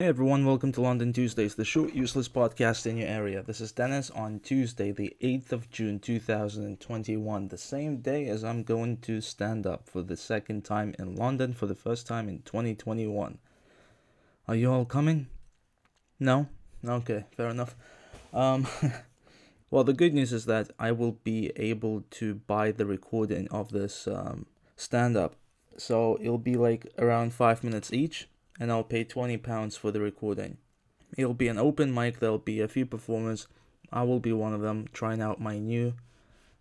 Hey everyone, welcome to London Tuesdays, the short, useless podcast in your area. This is Dennis on Tuesday, the 8th of June 2021, the same day as I'm going to stand up for the second time in London for the first time in 2021. Are you all coming? No? Okay, fair enough. Um, well, the good news is that I will be able to buy the recording of this um, stand up. So it'll be like around five minutes each and I'll pay 20 pounds for the recording. It'll be an open mic, there'll be a few performers. I will be one of them trying out my new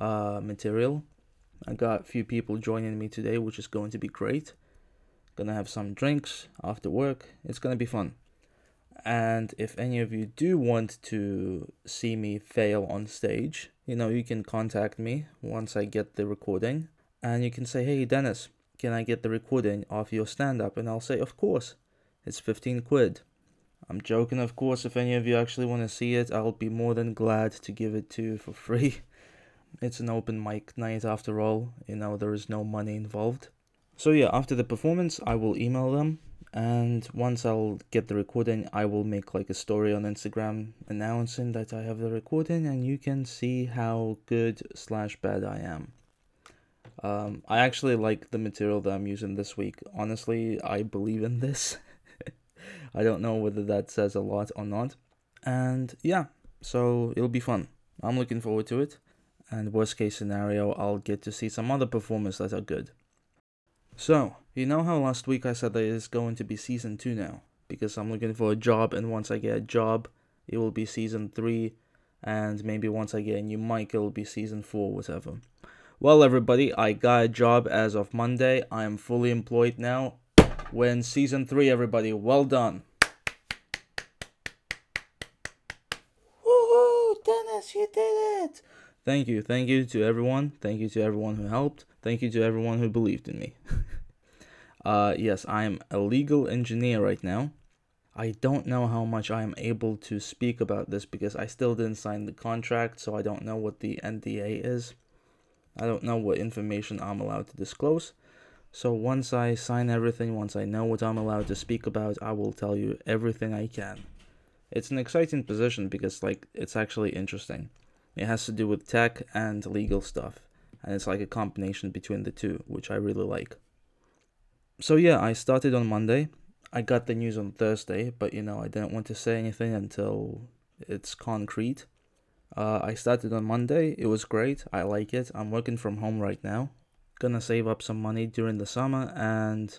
uh, material. I got a few people joining me today, which is going to be great. Gonna have some drinks after work. It's gonna be fun. And if any of you do want to see me fail on stage, you know, you can contact me once I get the recording. And you can say, hey, Dennis, can I get the recording of your stand up? And I'll say, Of course. It's 15 quid. I'm joking, of course. If any of you actually want to see it, I'll be more than glad to give it to you for free. It's an open mic night after all, you know, there is no money involved. So, yeah, after the performance, I will email them. And once I'll get the recording, I will make like a story on Instagram announcing that I have the recording, and you can see how good slash bad I am. Um, I actually like the material that I'm using this week. Honestly, I believe in this. I don't know whether that says a lot or not. And yeah, so it'll be fun. I'm looking forward to it. And worst case scenario, I'll get to see some other performers that are good. So, you know how last week I said that it's going to be season 2 now? Because I'm looking for a job, and once I get a job, it will be season 3. And maybe once I get a new mic, it'll be season 4, whatever. Well, everybody, I got a job as of Monday. I am fully employed now. We're season three, everybody. Well done. Woohoo! Dennis, you did it! Thank you. Thank you to everyone. Thank you to everyone who helped. Thank you to everyone who believed in me. uh, yes, I am a legal engineer right now. I don't know how much I am able to speak about this because I still didn't sign the contract, so I don't know what the NDA is. I don't know what information I'm allowed to disclose. So once I sign everything, once I know what I'm allowed to speak about, I will tell you everything I can. It's an exciting position because like it's actually interesting. It has to do with tech and legal stuff, and it's like a combination between the two, which I really like. So yeah, I started on Monday. I got the news on Thursday, but you know, I didn't want to say anything until it's concrete. Uh, I started on Monday. It was great. I like it. I'm working from home right now. Gonna save up some money during the summer, and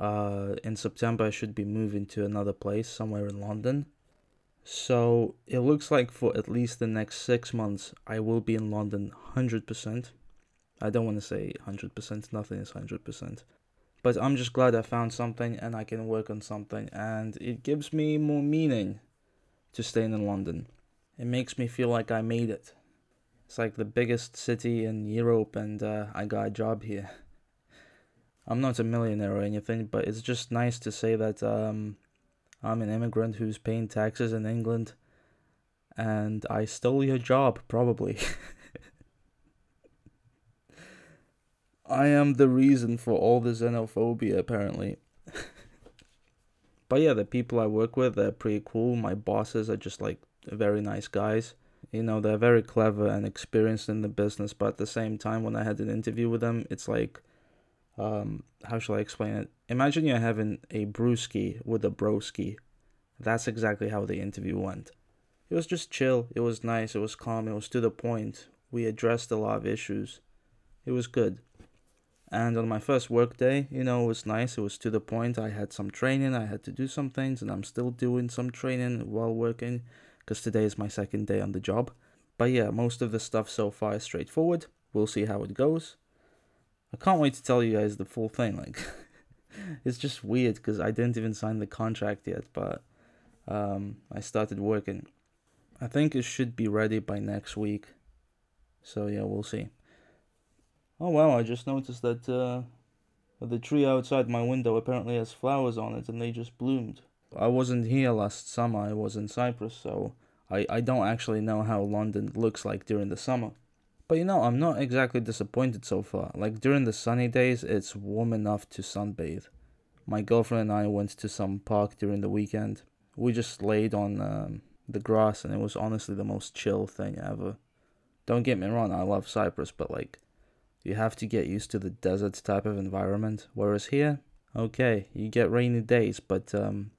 uh, in September I should be moving to another place somewhere in London. So it looks like for at least the next six months I will be in London 100%. I don't want to say 100%, nothing is 100%. But I'm just glad I found something and I can work on something, and it gives me more meaning to staying in London. It makes me feel like I made it. It's like the biggest city in Europe, and uh, I got a job here. I'm not a millionaire or anything, but it's just nice to say that um, I'm an immigrant who's paying taxes in England, and I stole your job, probably. I am the reason for all the xenophobia, apparently. but yeah, the people I work with, they're pretty cool. My bosses are just like very nice guys. You know, they're very clever and experienced in the business, but at the same time, when I had an interview with them, it's like, um, how shall I explain it? Imagine you're having a brewski with a broski. That's exactly how the interview went. It was just chill. It was nice. It was calm. It was to the point. We addressed a lot of issues. It was good. And on my first work day, you know, it was nice. It was to the point. I had some training. I had to do some things, and I'm still doing some training while working because today is my second day on the job. But yeah, most of the stuff so far is straightforward. We'll see how it goes. I can't wait to tell you guys the full thing. Like, it's just weird because I didn't even sign the contract yet, but um, I started working. I think it should be ready by next week. So yeah, we'll see. Oh wow, I just noticed that uh, the tree outside my window apparently has flowers on it and they just bloomed. I wasn't here last summer, I was in Cyprus, so I, I don't actually know how London looks like during the summer. But you know, I'm not exactly disappointed so far. Like during the sunny days, it's warm enough to sunbathe. my girlfriend and I went to some park during the weekend. We just laid on um, the grass, and it was honestly the most chill thing ever. Don't get me wrong, I love Cyprus, but like, you have to get used to the desert type of environment. Whereas here, okay, you get rainy days, but um,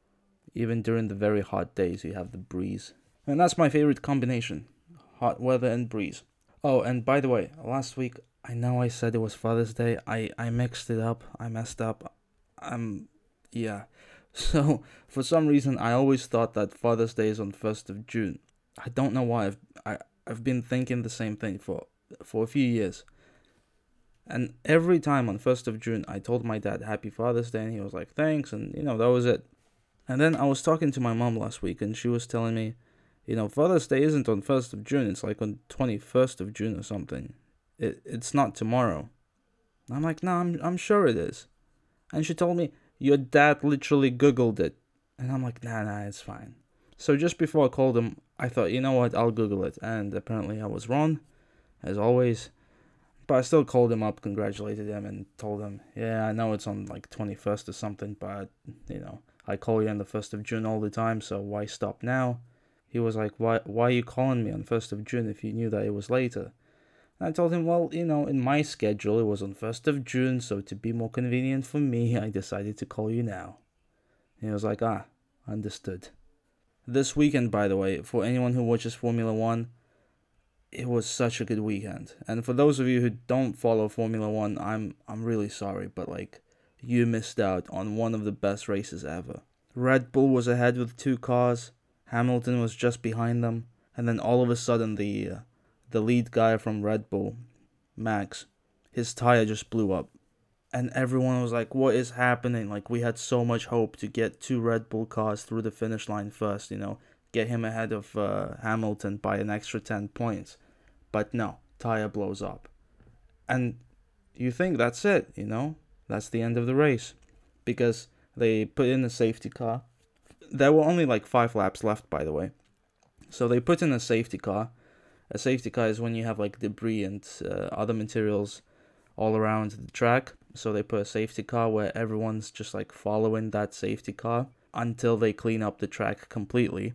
even during the very hot days, you have the breeze. And that's my favorite combination hot weather and breeze. Oh, and by the way, last week, I know I said it was Father's Day. I, I mixed it up. I messed up. I'm. Yeah. So, for some reason, I always thought that Father's Day is on 1st of June. I don't know why. I've, I, I've been thinking the same thing for, for a few years. And every time on 1st of June, I told my dad Happy Father's Day, and he was like, thanks, and you know, that was it. And then I was talking to my mom last week, and she was telling me, you know, Father's Day isn't on 1st of June, it's like on 21st of June or something. It, it's not tomorrow. I'm like, no, I'm, I'm sure it is. And she told me, your dad literally Googled it. And I'm like, nah, nah, it's fine. So just before I called him, I thought, you know what, I'll Google it. And apparently I was wrong, as always. But I still called him up, congratulated him, and told him, yeah, I know it's on like 21st or something, but, you know, I call you on the 1st of June all the time, so why stop now? He was like, why, why are you calling me on 1st of June if you knew that it was later? And I told him, well, you know, in my schedule it was on 1st of June, so to be more convenient for me, I decided to call you now. And he was like, ah, understood. This weekend, by the way, for anyone who watches Formula One, it was such a good weekend. And for those of you who don't follow Formula One, I'm I'm really sorry, but like you missed out on one of the best races ever. Red Bull was ahead with two cars, Hamilton was just behind them, and then all of a sudden the uh, the lead guy from Red Bull, Max, his tire just blew up. And everyone was like, "What is happening?" Like we had so much hope to get two Red Bull cars through the finish line first, you know, get him ahead of uh, Hamilton by an extra 10 points. But no, tire blows up. And you think that's it, you know? That's the end of the race because they put in a safety car. There were only like five laps left, by the way. So they put in a safety car. A safety car is when you have like debris and uh, other materials all around the track. So they put a safety car where everyone's just like following that safety car until they clean up the track completely.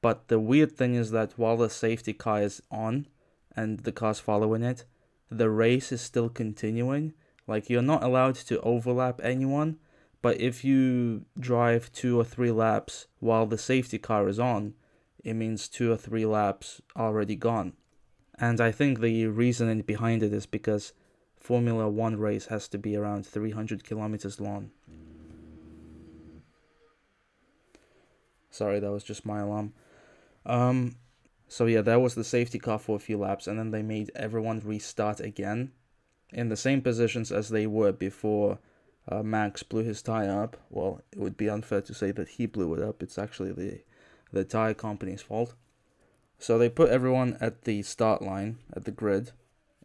But the weird thing is that while the safety car is on and the car's following it, the race is still continuing like you're not allowed to overlap anyone, but if you drive two or three laps while the safety car is on, it means two or three laps already gone. And I think the reasoning behind it is because Formula One race has to be around 300 kilometers long. Sorry, that was just my alarm. Um, so yeah, that was the safety car for a few laps, and then they made everyone restart again in the same positions as they were before uh, Max blew his tire up. Well, it would be unfair to say that he blew it up. It's actually the the tire company's fault. So they put everyone at the start line at the grid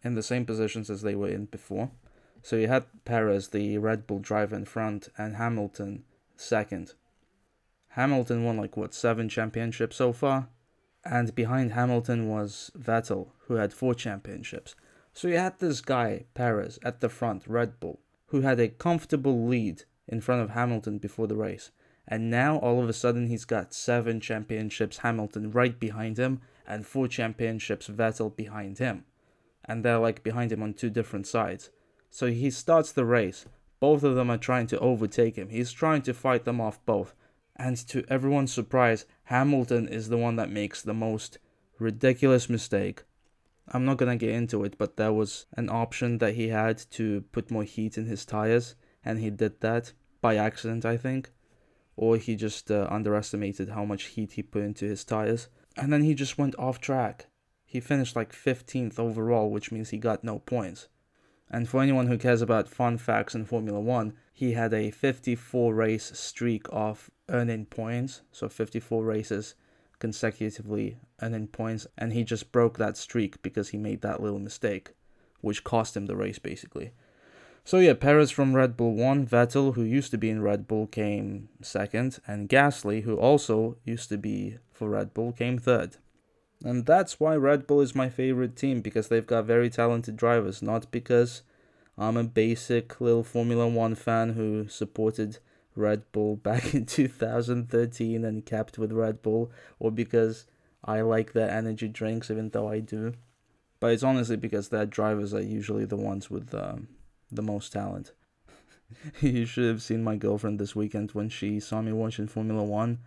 in the same positions as they were in before. So you had Perez, the Red Bull driver, in front, and Hamilton second. Hamilton won like what seven championships so far, and behind Hamilton was Vettel, who had four championships. So you had this guy, Perez, at the front, Red Bull, who had a comfortable lead in front of Hamilton before the race. And now all of a sudden he's got seven championships Hamilton right behind him and four championships Vettel behind him. And they're like behind him on two different sides. So he starts the race. Both of them are trying to overtake him. He's trying to fight them off both. And to everyone's surprise, Hamilton is the one that makes the most ridiculous mistake I'm not gonna get into it, but that was an option that he had to put more heat in his tires, and he did that by accident, I think, or he just uh, underestimated how much heat he put into his tires, and then he just went off track. He finished like 15th overall, which means he got no points. And for anyone who cares about fun facts in Formula One, he had a 54 race streak of earning points, so 54 races consecutively earning points, and he just broke that streak because he made that little mistake, which cost him the race basically. So yeah, Perez from Red Bull won. Vettel, who used to be in Red Bull, came second, and Gasly, who also used to be for Red Bull, came third. And that's why Red Bull is my favorite team because they've got very talented drivers, not because I'm a basic little Formula One fan who supported Red Bull back in 2013 and kept with Red Bull, or because I like their energy drinks, even though I do. But it's honestly because their drivers are usually the ones with um, the most talent. you should have seen my girlfriend this weekend when she saw me watching Formula One.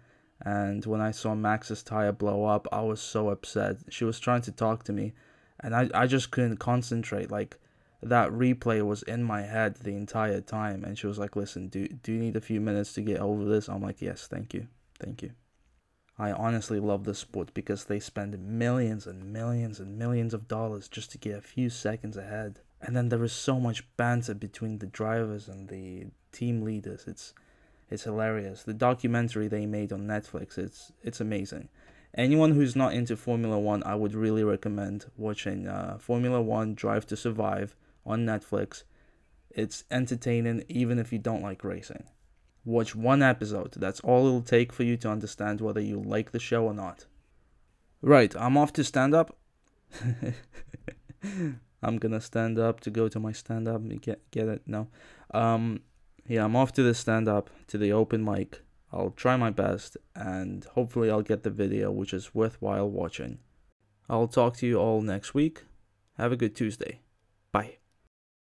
And when I saw Max's tire blow up, I was so upset. She was trying to talk to me, and I, I just couldn't concentrate. Like, that replay was in my head the entire time. And she was like, Listen, do, do you need a few minutes to get over this? I'm like, Yes, thank you. Thank you. I honestly love this sport because they spend millions and millions and millions of dollars just to get a few seconds ahead. And then there is so much banter between the drivers and the team leaders. It's it's hilarious. The documentary they made on Netflix, it's it's amazing. Anyone who's not into Formula One, I would really recommend watching uh, Formula One Drive to Survive on Netflix. It's entertaining even if you don't like racing. Watch one episode. That's all it'll take for you to understand whether you like the show or not. Right, I'm off to stand up. I'm gonna stand up to go to my stand up. Get get it? No. Um yeah, I'm off to the stand up to the open mic. I'll try my best and hopefully I'll get the video which is worthwhile watching. I'll talk to you all next week. Have a good Tuesday.